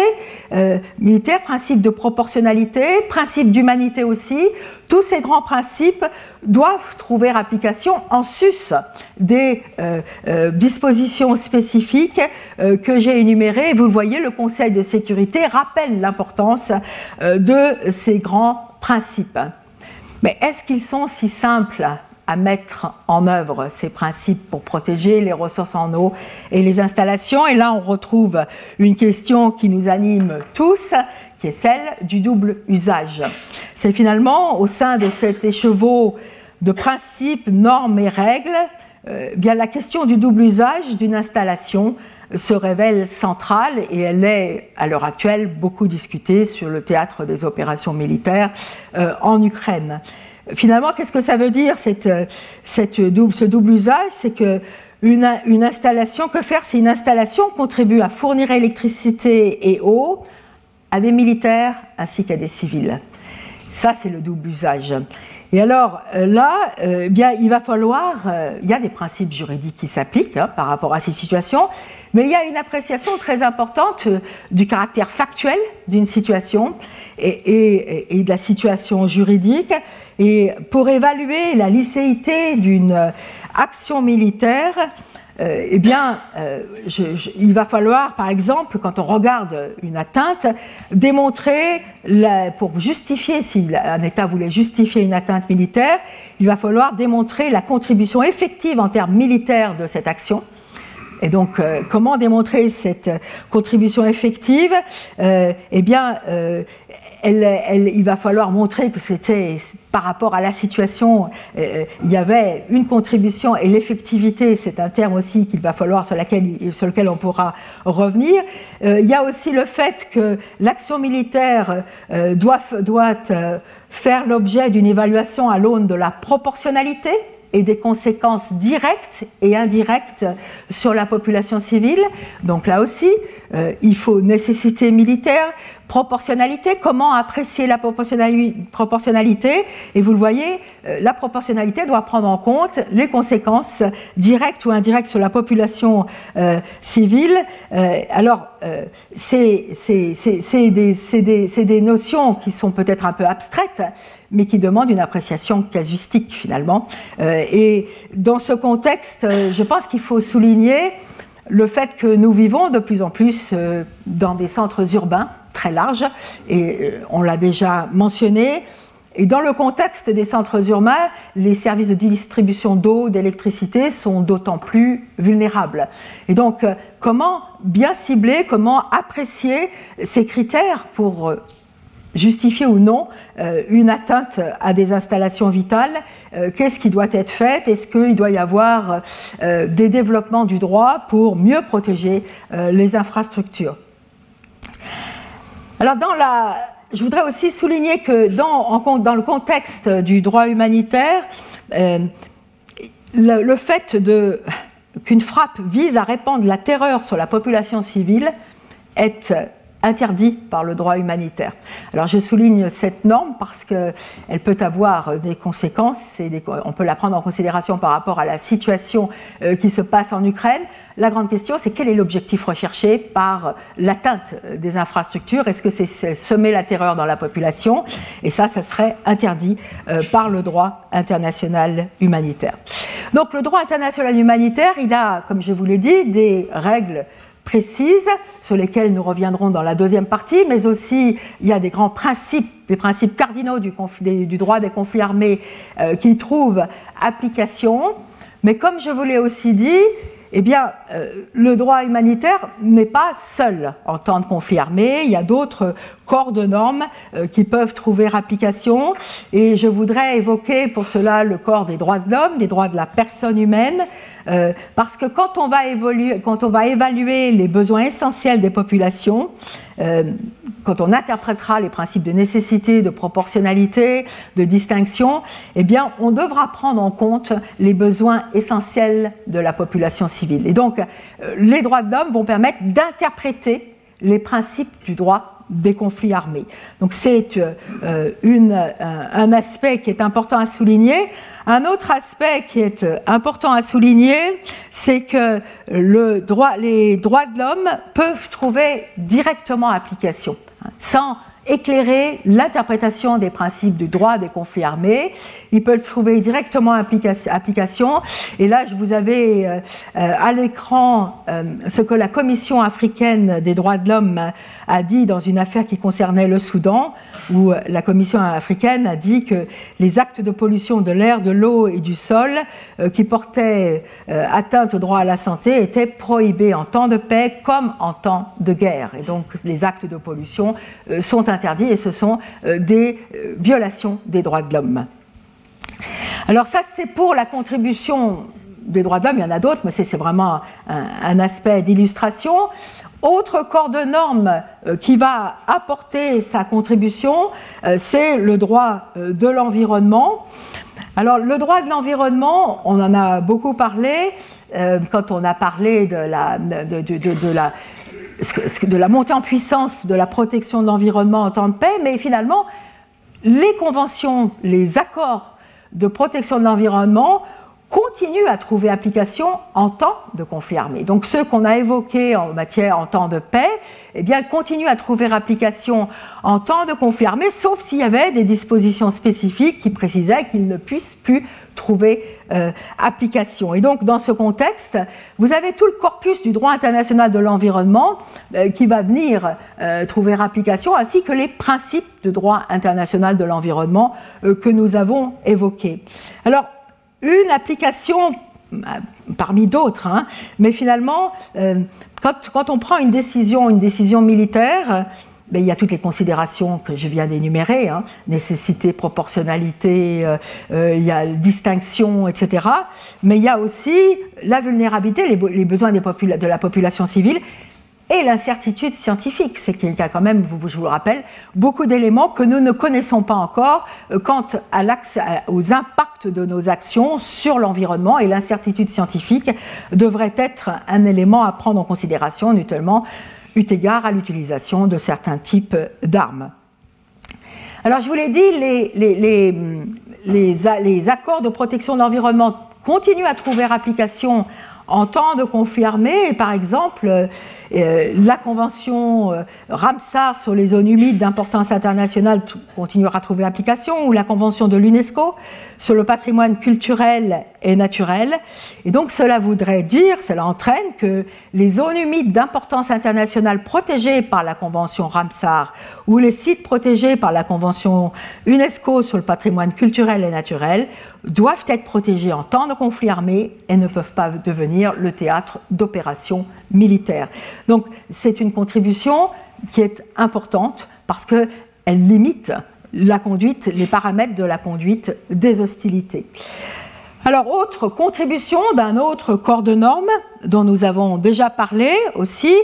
euh, militaire, principe de proportionnalité, principe d'humanité aussi. Tous ces grands principes doivent trouver application en sus des euh, euh, dispositions spécifiques que j'ai énumérées. Vous le voyez, le Conseil de sécurité rappelle l'importance de ces grands principes. Mais est-ce qu'ils sont si simples à mettre en œuvre ces principes pour protéger les ressources en eau et les installations? Et là, on retrouve une question qui nous anime tous, qui est celle du double usage. C'est finalement au sein de cet écheveau de principes, normes et règles, euh, bien la question du double usage d'une installation se révèle centrale et elle est à l'heure actuelle beaucoup discutée sur le théâtre des opérations militaires euh, en Ukraine. Finalement, qu'est-ce que ça veut dire cette, double, ce double usage? C'est que une, une, installation, que faire? C'est une installation contribue à fournir électricité et eau à des militaires ainsi qu'à des civils. Ça, c'est le double usage. Et alors euh, là, euh, bien, il va falloir, euh, il y a des principes juridiques qui s'appliquent hein, par rapport à ces situations, mais il y a une appréciation très importante du caractère factuel d'une situation et, et, de la situation juridique. Et pour évaluer la licéité d'une action militaire, euh, eh bien, euh, il va falloir, par exemple, quand on regarde une atteinte, démontrer, pour justifier, si un État voulait justifier une atteinte militaire, il va falloir démontrer la contribution effective en termes militaires de cette action. Et donc, euh, comment démontrer cette contribution effective? Eh bien, il va falloir montrer que c'était par rapport à la situation, euh, il y avait une contribution et l'effectivité, c'est un terme aussi qu'il va falloir sur, lequel on pourra revenir. Euh, il y a aussi le fait que l'action militaire euh, doit, doit faire l'objet d'une évaluation à l'aune de la proportionnalité et des conséquences directes et indirectes sur la population civile. Donc là aussi, euh, il faut nécessité militaire, proportionnalité, comment apprécier la proportionnalité. Et vous le voyez, euh, la proportionnalité doit prendre en compte les conséquences directes ou indirectes sur la population euh, civile. alors, c'est des, des notions qui sont peut-être un peu abstraites, mais qui demandent une appréciation casuistique finalement. et dans ce contexte, je pense qu'il faut souligner le fait que nous vivons de plus en plus euh, dans des centres urbains très larges, et euh, on l'a déjà mentionné, et dans le contexte des centres urbains, les services de distribution d'eau, d'électricité sont d'autant plus vulnérables. Et donc, euh, comment bien cibler, comment apprécier ces critères pour justifier ou non euh, une atteinte à des installations vitales, euh, qu'est-ce qui doit être fait? Est-ce qu'il doit y avoir euh, des développements du droit pour mieux protéger les infrastructures? Alors. Je voudrais aussi souligner que dans, le contexte du droit humanitaire, le, le, fait qu'une frappe vise à répandre la terreur sur la population civile est interdit par le droit humanitaire. Alors je souligne cette norme parce qu'elle peut avoir des conséquences, et on peut la prendre en considération par rapport à la situation euh, qui se passe en Ukraine. La grande question, c'est quel est l'objectif recherché par l'atteinte des infrastructures? Est-ce que c'est semer la terreur dans la population? Et ça, ça serait interdit euh, par le droit international humanitaire. Donc le droit international humanitaire, il a, comme je vous l'ai dit, des règles précises sur lesquelles nous reviendrons dans la deuxième partie, mais aussi il y a des grands principes, des principes cardinaux du, droit des conflits armés euh, qui trouvent application. Mais comme je vous l'ai aussi dit, eh bien, euh, le droit humanitaire n'est pas seul en temps de conflit armé. Il y a d'autres corps de normes euh, qui peuvent trouver application. Et je voudrais évoquer pour cela le corps des droits de l'homme, des droits de la personne humaine, euh, parce que quand on, va évaluer les besoins essentiels des populations, quand on interprétera les principes de nécessité, de proportionnalité, de distinction, eh bien, on devra prendre en compte les besoins essentiels de la population civile. Et donc, euh, les droits de l'homme vont permettre d'interpréter les principes du droit des conflits armés. Donc c'est euh, euh, un aspect qui est important à souligner. Un autre aspect qui est important à souligner, c'est que les droits de l'homme peuvent trouver directement application, hein, sans éclairer l'interprétation des principes du droit des conflits armés. Ils peuvent trouver directement application. Et là, je vous avais euh, euh, à l'écran euh, ce que la Commission africaine des droits de l'homme a dit dans une affaire qui concernait le Soudan, où la Commission africaine a dit que les actes de pollution de l'air, de l'eau et du sol qui portaient atteinte au droit à la santé étaient prohibés en temps de paix comme en temps de guerre. Et donc, les actes de pollution sont interdits et ce sont euh, des euh, violations des droits de l'homme. Alors ça, c'est pour la contribution des droits de l'homme, il y en a d'autres, mais c'est vraiment un, aspect d'illustration. Autre corps de normes euh, qui va apporter sa contribution, c'est le droit de l'environnement. Alors le droit de l'environnement, on en a beaucoup parlé quand on a parlé de la, de, de la de la montée en puissance de la protection de l'environnement en temps de paix, mais finalement, les conventions, les accords de protection de l'environnement continuent à trouver application en temps de conflit armé. Donc ceux qu'on a évoqués en matière en temps de paix, eh bien, continuent à trouver application en temps de conflit armé, sauf s'il y avait des dispositions spécifiques qui précisaient qu'ils ne puissent plus trouver euh, application. Et donc, dans ce contexte, vous avez tout le corpus du droit international de l'environnement euh, qui va venir euh, trouver application, ainsi que les principes de droit international de l'environnement que nous avons évoqués. Alors, une application parmi d'autres, hein, mais finalement, quand, quand, on prend une décision, une décision militaire, ben, il y a toutes les considérations que je viens d'énumérer, hein, nécessité, proportionnalité, euh, euh, il y distinction, etc. Mais il y a aussi la vulnérabilité, les, besoins de la population civile, et l'incertitude scientifique. C'est qu'il y a quand même, je vous le rappelle, beaucoup d'éléments que nous ne connaissons pas encore euh, quant aux impacts de nos actions sur l'environnement et l'incertitude scientifique devrait être un élément à prendre en considération, notamment eu égard à l'utilisation de certains types d'armes. Alors je vous l'ai dit, les, accords de protection de l'environnement continuent à trouver application en temps de conflit armé. par exemple, la convention euh, Ramsar sur les zones humides d'importance internationale continuera à trouver application, ou la convention de l'UNESCO sur le patrimoine culturel et naturel. Et donc cela voudrait dire, cela entraîne que les zones humides d'importance internationale protégées par la convention Ramsar ou les sites protégés par la convention UNESCO sur le patrimoine culturel et naturel doivent être protégés en temps de conflit armé et ne peuvent pas devenir le théâtre d'opérations militaires. Donc c'est une contribution qui est importante parce qu'elle limite la les paramètres de la conduite des hostilités. Alors, autre contribution d'un autre corps de normes dont nous avons déjà parlé aussi,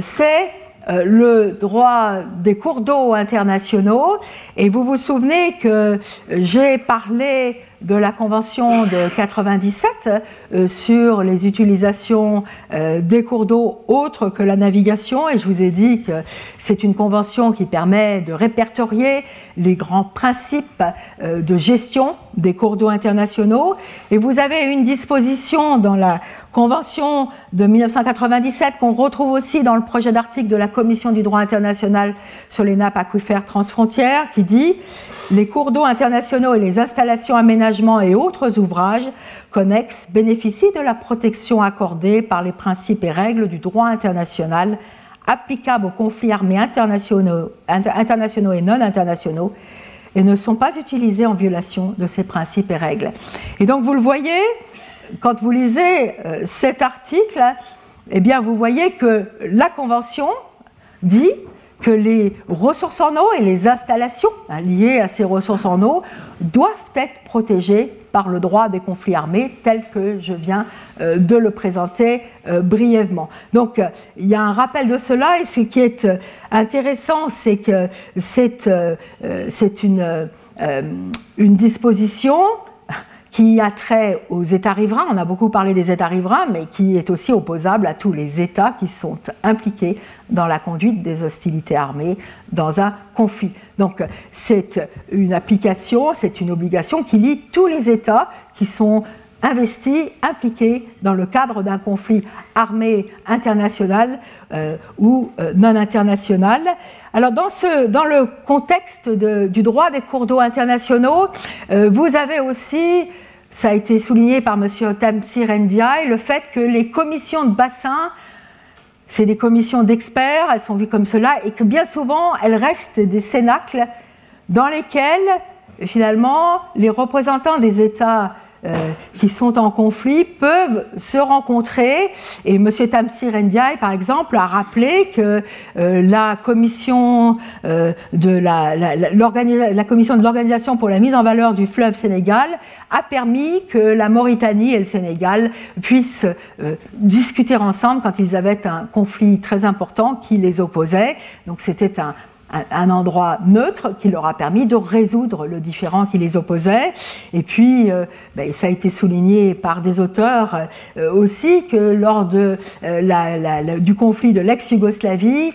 c'est euh, le droit des cours d'eau internationaux. Et vous vous souvenez que j'ai parlé de la Convention de 97 euh, sur les utilisations euh, des cours d'eau autres que la navigation. Et je vous ai dit que c'est une convention qui permet de répertorier les grands principes euh, de gestion des cours d'eau internationaux. Et vous avez une disposition dans la Convention de 1997 qu'on retrouve aussi dans le projet d'article de la Commission du droit international sur les nappes aquifères transfrontières qui dit les cours d'eau internationaux et les installations, aménagements et autres ouvrages connexes bénéficient de la protection accordée par les principes et règles du droit international applicables aux conflits armés internationaux, internationaux et non internationaux et ne sont pas utilisés en violation de ces principes et règles. Et donc vous le voyez, quand vous lisez euh, cet article, eh bien vous voyez que la Convention dit que les ressources en eau et les installations hein, liées à ces ressources en eau doivent être protégées par le droit des conflits armés tel que je viens euh, de le présenter euh, brièvement. Donc euh, il y a un rappel de cela et ce qui est intéressant, c'est que c'est une, une disposition qui a trait aux États riverains, on a beaucoup parlé des États riverains, mais qui est aussi opposable à tous les États qui sont impliqués dans la conduite des hostilités armées dans un conflit. Donc c'est une application, c'est une obligation qui lie tous les États qui sont investis, impliqués dans le cadre d'un conflit armé international euh, ou euh, non international. Alors dans, ce, dans le contexte du droit des cours d'eau internationaux, euh, vous avez aussi ça a été souligné par M. Tamsir Ndiaye, le fait que les commissions de bassin, c'est des commissions d'experts, elles sont vues comme cela, et que bien souvent, elles restent des cénacles dans lesquels, finalement, les représentants des États euh, qui sont en conflit peuvent se rencontrer. Et M. Tamsir Ndiaye, par exemple, a rappelé que euh, la commission euh, de la, la, commission de l'organisation pour la mise en valeur du fleuve Sénégal a permis que la Mauritanie et le Sénégal puissent discuter ensemble quand ils avaient un conflit très important qui les opposait. Donc c'était un, un endroit neutre qui leur a permis de résoudre le différent qui les opposait. Et puis, euh, ben, ça a été souligné par des auteurs euh, aussi que lors euh, du conflit de l'ex-Yougoslavie,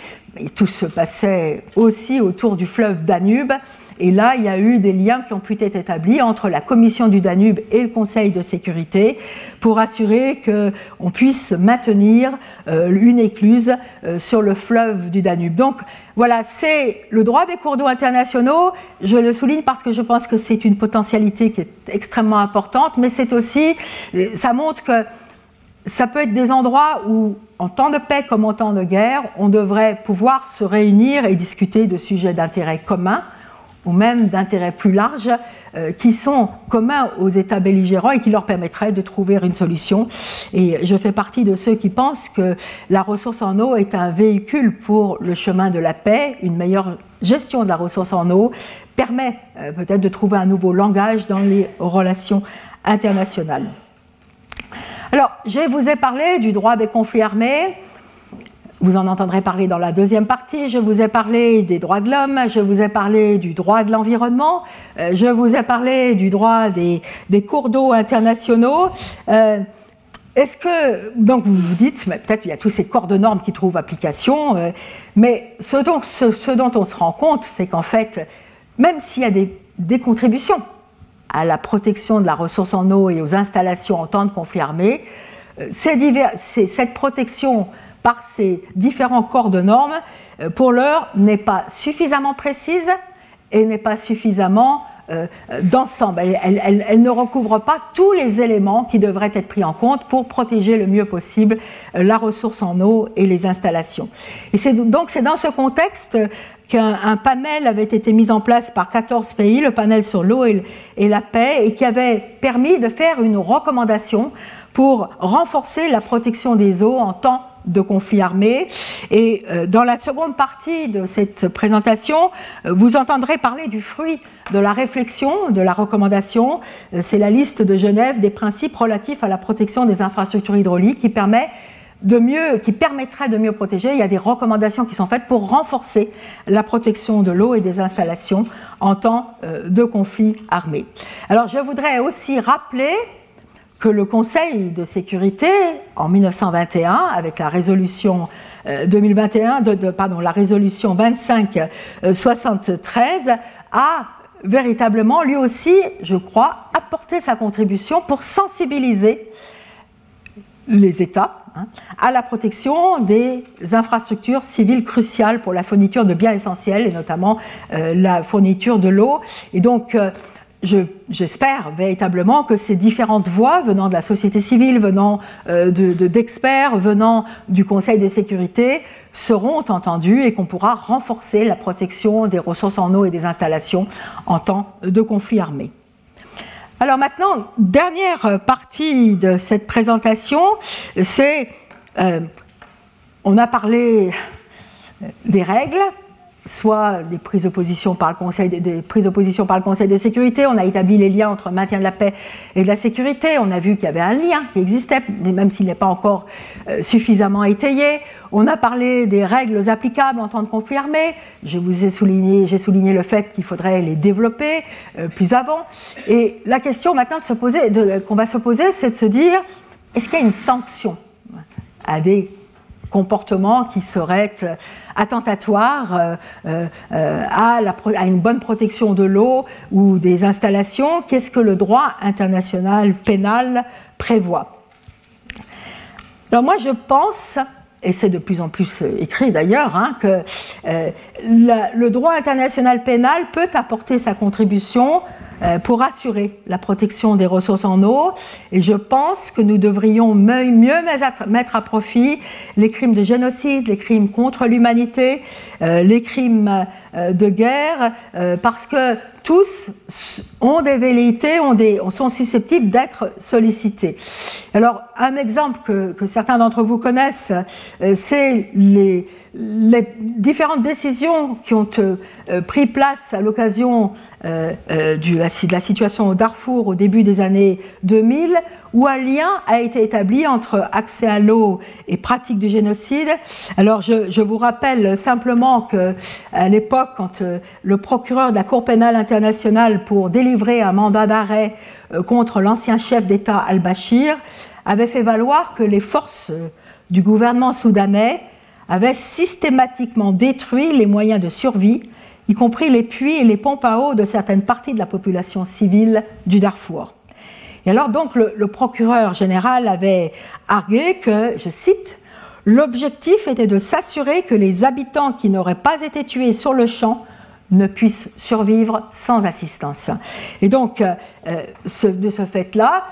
tout se passait aussi autour du fleuve Danube. Et là, il y a eu des liens qui ont pu être établis entre la Commission du Danube et le Conseil de sécurité pour assurer qu'on puisse maintenir euh, une écluse euh, sur le fleuve du Danube. Donc voilà, c'est le droit des cours d'eau internationaux. Je le souligne parce que je pense que c'est une potentialité qui est extrêmement importante, mais c'est aussi, ça montre que ça peut être des endroits où, en temps de paix comme en temps de guerre, on devrait pouvoir se réunir et discuter de sujets d'intérêt commun ou même d'intérêt plus large, euh, qui sont communs aux États belligérants et qui leur permettraient de trouver une solution. Et je fais partie de ceux qui pensent que la ressource en eau est un véhicule pour le chemin de la paix, une meilleure gestion de la ressource en eau permet euh, peut-être de trouver un nouveau langage dans les relations internationales. Alors, je vous ai parlé du droit des conflits armés. Vous en entendrez parler dans la deuxième partie. Je vous ai parlé des droits de l'homme, je vous ai parlé du droit de l'environnement, euh, je vous ai parlé du droit des, cours d'eau internationaux. Euh, est-ce que, donc vous vous dites, peut-être il y a tous ces corps de normes qui trouvent application, euh, mais ce dont, on se rend compte, c'est qu'en fait, même s'il y a des, contributions à la protection de la ressource en eau et aux installations en temps de conflit armé, cette protection par ces différents corps de normes, euh, pour l'heure, n'est pas suffisamment précise et n'est pas suffisamment euh, d'ensemble. Elle, ne recouvre pas tous les éléments qui devraient être pris en compte pour protéger le mieux possible euh, la ressource en eau et les installations. Et c'est donc c'est dans ce contexte qu'un panel avait été mis en place par 14 pays, le panel sur l'eau et, la paix, et qui avait permis de faire une recommandation pour renforcer la protection des eaux en temps de conflits armés. Et euh, dans la seconde partie de cette présentation, euh, vous entendrez parler du fruit de la réflexion, de la recommandation. Euh, c'est la liste de Genève des principes relatifs à la protection des infrastructures hydrauliques qui permet de mieux, qui permettrait de mieux protéger. Il y a des recommandations qui sont faites pour renforcer la protection de l'eau et des installations en temps de conflits armés. Alors, je voudrais aussi rappeler que le Conseil de sécurité, en 1921, avec la résolution 2021, euh, de, pardon, la résolution 2573, euh, a véritablement, lui aussi, je crois, apporté sa contribution pour sensibiliser les États hein, à la protection des infrastructures civiles cruciales pour la fourniture de biens essentiels et notamment euh, la fourniture de l'eau. Et donc, j'espère véritablement que ces différentes voix venant de la société civile, venant euh, d'experts, venant du Conseil de sécurité, seront entendues et qu'on pourra renforcer la protection des ressources en eau et des installations en temps de conflit armé. Alors maintenant, dernière partie de cette présentation, c'est, euh, on a parlé des règles, soit des prises, d'opposition par le Conseil, des prises d'opposition par le Conseil de sécurité. On a établi les liens entre maintien de la paix et de la sécurité. On a vu qu'il y avait un lien qui existait, même s'il n'est pas encore euh, suffisamment étayé. On a parlé des règles applicables en temps de conflit. Je vous ai souligné, j'ai souligné le fait qu'il faudrait les développer euh, plus avant. Et la question maintenant de qu'on va se poser, c'est de se dire est-ce qu'il y a une sanction à des comportements qui seraient euh, attentatoires euh, euh, à, une bonne protection de l'eau ou des installations. Qu'est-ce que le droit international pénal prévoit? Alors moi je pense et c'est de plus en plus écrit d'ailleurs, hein, que le droit international pénal peut apporter sa contribution pour assurer la protection des ressources en eau. Et je pense que nous devrions mieux mettre à profit les crimes de génocide, les crimes contre l'humanité, euh, les crimes euh, de guerre, parce que tous ont des velléités, ont des, sont susceptibles d'être sollicités. Alors, un exemple que, que certains d'entre vous connaissent, c'est les, les différentes décisions qui ont euh, pris place à l'occasion euh, euh, de la situation au Darfour au début des années 2000, où un lien a été établi entre accès à l'eau et pratique du génocide. Alors je, vous rappelle simplement que à l'époque, quand le procureur de la Cour pénale internationale pour délivrer un mandat d'arrêt contre l'ancien chef d'État al-Bashir avait fait valoir que les forces du gouvernement soudanais avait systématiquement détruit les moyens de survie, y compris les puits et les pompes à eau de certaines parties de la population civile du Darfour. Et alors donc le, procureur général avait argué que, je cite, l'objectif était de s'assurer que les habitants qui n'auraient pas été tués sur le champ ne puissent survivre sans assistance. Et donc, euh, de ce fait-là,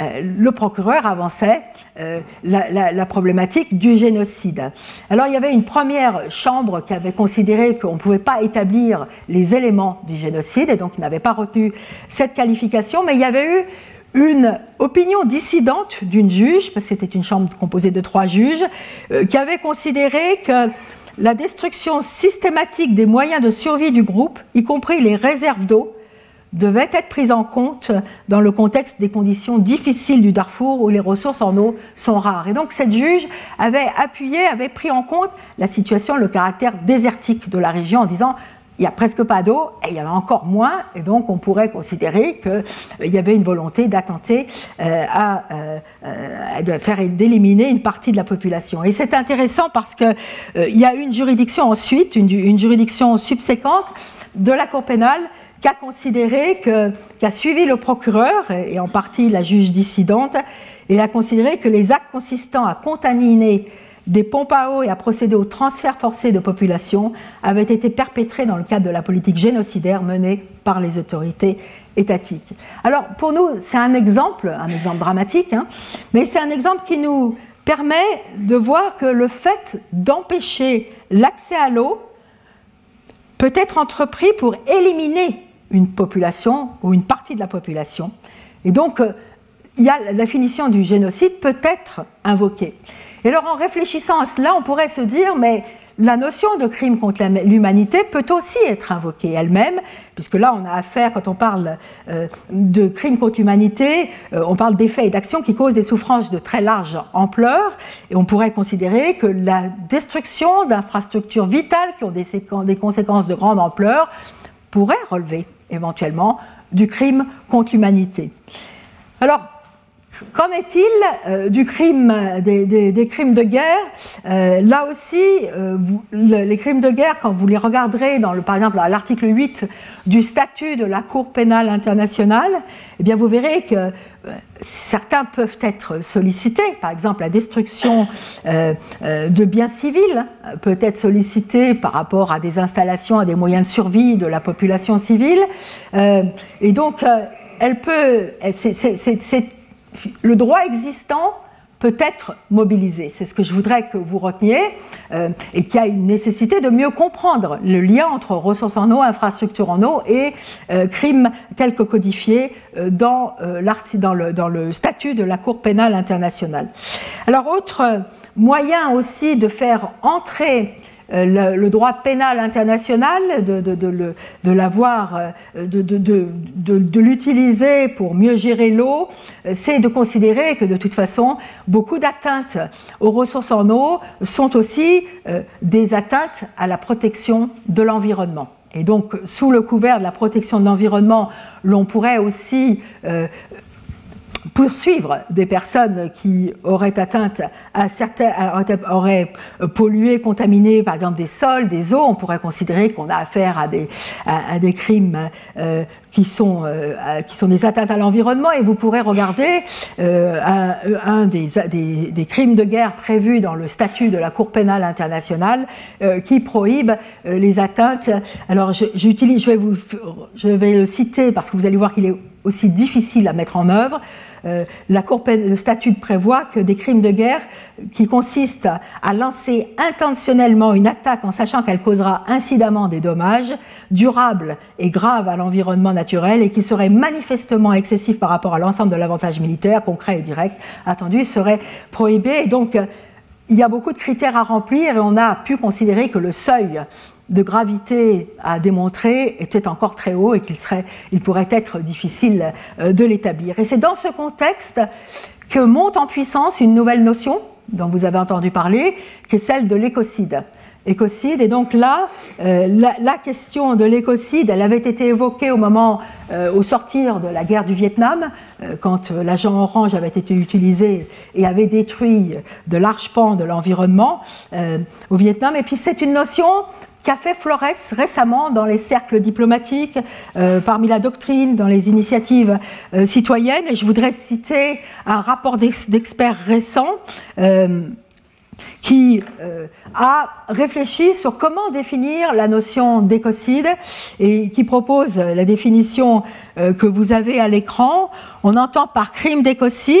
euh, le procureur avançait euh, la, problématique du génocide. Alors il y avait une première chambre qui avait considéré qu'on ne pouvait pas établir les éléments du génocide et donc n'avait pas retenu cette qualification, mais il y avait eu une opinion dissidente d'une juge, parce que c'était une chambre composée de trois juges, euh, qui avait considéré que la destruction systématique des moyens de survie du groupe, y compris les réserves d'eau, devait être prise en compte dans le contexte des conditions difficiles du Darfour où les ressources en eau sont rares. Et donc cette juge avait appuyé, avait pris en compte la situation, le caractère désertique de la région en disant il n'y a presque pas d'eau et il y en a encore moins, et donc on pourrait considérer qu'il euh, y avait une volonté d'attenter euh, à, euh, de faire d'éliminer une partie de la population. Et c'est intéressant parce qu'il y a une juridiction ensuite, une, juridiction subséquente de la Cour pénale qui a considéré que, qui a suivi le procureur et en partie la juge dissidente et a considéré que les actes consistant à contaminer des pompes à eau et à procéder au transfert forcé de population avaient été perpétrés dans le cadre de la politique génocidaire menée par les autorités étatiques. Alors pour nous, c'est un exemple, un exemple dramatique, hein, mais c'est un exemple qui nous permet de voir que le fait d'empêcher l'accès à l'eau peut être entrepris pour éliminer une population ou une partie de la population. Et donc, euh, il y a, la définition du génocide peut être invoquée. Et alors en réfléchissant à cela, on pourrait se dire, mais la notion de crime contre l'humanité peut aussi être invoquée elle-même, puisque là on a affaire, quand on parle euh, de crime contre l'humanité, euh, on parle d'effets et d'actions qui causent des souffrances de très large ampleur, et on pourrait considérer que la destruction d'infrastructures vitales qui ont des, des conséquences de grande ampleur pourrait relever éventuellement du crime contre l'humanité. Alors, Qu'en est-il euh, du crime, des, crimes de guerre euh, Là aussi, euh, les crimes de guerre, quand vous les regarderez, dans le, par exemple à l'article 8 du statut de la Cour pénale internationale, eh bien vous verrez que certains peuvent être sollicités. Par exemple, la destruction de biens civils peut être sollicitée par rapport à des installations, à des moyens de survie de la population civile. et donc, elle peut, le droit existant peut être mobilisé. C'est ce que je voudrais que vous reteniez euh, et qu'il y a une nécessité de mieux comprendre le lien entre ressources en eau, infrastructures en eau et euh, crimes tels que codifiés euh, dans, dans, le, dans, le, statut de la Cour pénale internationale. Alors, autre moyen aussi de faire entrer euh, le, droit pénal international, de, l'avoir, euh, de, l'utiliser pour mieux gérer l'eau, euh, c'est de considérer que de toute façon, beaucoup d'atteintes aux ressources en eau sont aussi des atteintes à la protection de l'environnement. Et donc, sous le couvert de la protection de l'environnement, l'on pourrait aussi poursuivre des personnes qui auraient atteinte à certains, auraient pollué, contaminé par exemple des sols, des eaux, on pourrait considérer qu'on a affaire à des, à, des crimes euh, qui, sont, euh, qui sont des atteintes à l'environnement et vous pourrez regarder euh, un, des, des, des, crimes de guerre prévus dans le statut de la Cour pénale internationale qui prohibe les atteintes. Alors j'utilise, je vais, vous, je vais le citer parce que vous allez voir qu'il est aussi difficile à mettre en œuvre. Euh, la Cour le statut prévoit que des crimes de guerre qui consistent à lancer intentionnellement une attaque en sachant qu'elle causera incidemment des dommages durables et graves à l'environnement naturel et qui seraient manifestement excessifs par rapport à l'ensemble de l'avantage militaire, concret et direct, attendu, seraient prohibés. Et donc, il y a beaucoup de critères à remplir et on a pu considérer que le seuil de gravité à démontrer était encore très haut et qu'il serait, il pourrait être difficile euh, de l'établir. Et c'est dans ce contexte que monte en puissance une nouvelle notion dont vous avez entendu parler, qui est celle de l'écocide. Écocide, et donc là, euh, la, question de l'écocide, elle avait été évoquée au moment, euh, au sortir de la guerre du Vietnam, quand l'agent orange avait été utilisé et avait détruit de larges pans de l'environnement au Vietnam. Et puis c'est une notion qu'a fait Flores récemment dans les cercles diplomatiques, euh, parmi la doctrine, dans les initiatives euh, citoyennes. Et je voudrais citer un rapport d'experts récent euh, qui a réfléchi sur comment définir la notion d'écocide et qui propose la définition que vous avez à l'écran. On entend par crime d'écocide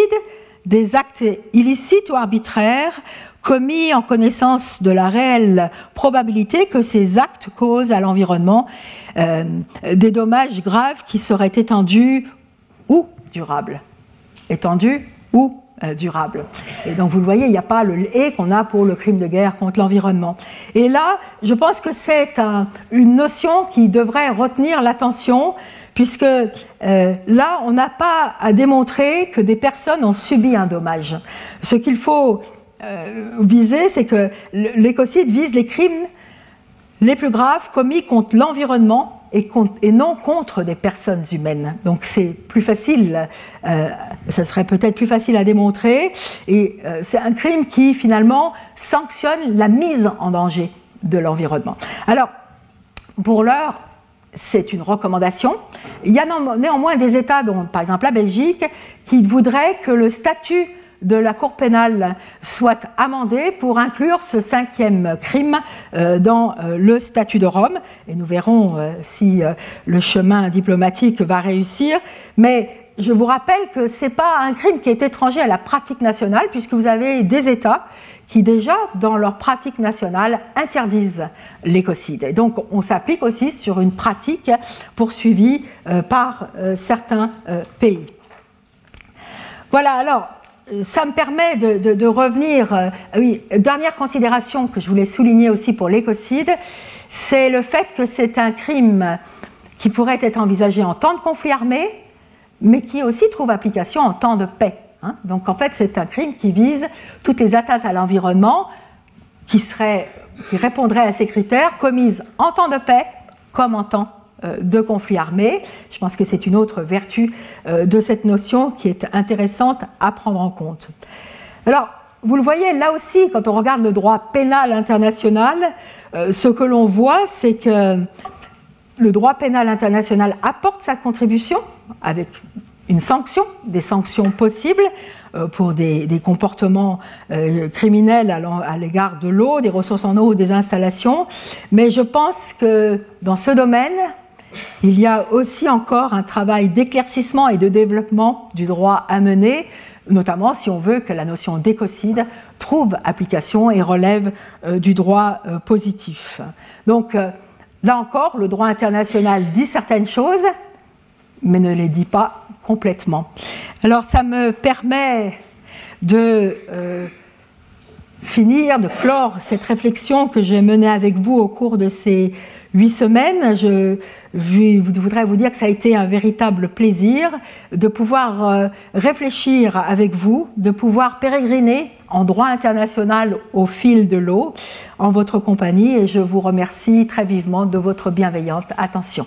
des actes illicites ou arbitraires commis en connaissance de la réelle probabilité que ces actes causent à l'environnement euh, des dommages graves qui seraient étendus ou durables. Étendus ou durable. Et donc vous le voyez, il n'y a pas le et qu'on a pour le crime de guerre contre l'environnement. Et là, je pense que c'est une notion qui devrait retenir l'attention puisque là, on n'a pas à démontrer que des personnes ont subi un dommage. Ce qu'il faut viser, c'est que l'écocide vise les crimes les plus graves commis contre l'environnement et, non contre des personnes humaines. Donc c'est plus facile, euh, ce serait peut-être plus facile à démontrer, et euh, c'est un crime qui finalement sanctionne la mise en danger de l'environnement. Alors, pour l'heure, c'est une recommandation. Il y a néanmoins des États, dont par exemple la Belgique, qui voudraient que le statut de la Cour pénale soit amendée pour inclure ce cinquième crime euh, dans euh, le statut de Rome. Et nous verrons euh, si le chemin diplomatique va réussir. Mais je vous rappelle que ce n'est pas un crime qui est étranger à la pratique nationale, puisque vous avez des États qui déjà, dans leur pratique nationale, interdisent l'écocide. Et donc, on s'applique aussi sur une pratique poursuivie par certains pays. Voilà, alors, ça me permet de, revenir. Euh, oui, dernière considération que je voulais souligner aussi pour l'écocide, c'est le fait que c'est un crime qui pourrait être envisagé en temps de conflit armé, mais qui aussi trouve application en temps de paix. Hein. Donc en fait, c'est un crime qui vise toutes les atteintes à l'environnement qui, qui répondraient à ces critères commises en temps de paix comme en temps de conflits armés. Je pense que c'est une autre vertu euh, de cette notion qui est intéressante à prendre en compte. Alors, vous le voyez, là aussi, quand on regarde le droit pénal international, euh, ce que l'on voit, c'est que le droit pénal international apporte sa contribution avec une sanction, des sanctions possibles pour des, comportements criminels à l'égard de l'eau, des ressources en eau ou des installations. Mais je pense que dans ce domaine, il y a aussi encore un travail d'éclaircissement et de développement du droit à mener, notamment si on veut que la notion d'écocide trouve application et relève euh, du droit euh, positif. Donc euh, là encore, le droit international dit certaines choses, mais ne les dit pas complètement. Alors ça me permet de finir, de clore cette réflexion que j'ai menée avec vous au cours de ces huit semaines. Je, voudrais vous dire que ça a été un véritable plaisir de pouvoir euh, réfléchir avec vous, de pouvoir pérégriner en droit international au fil de l'eau en votre compagnie et je vous remercie très vivement de votre bienveillante attention.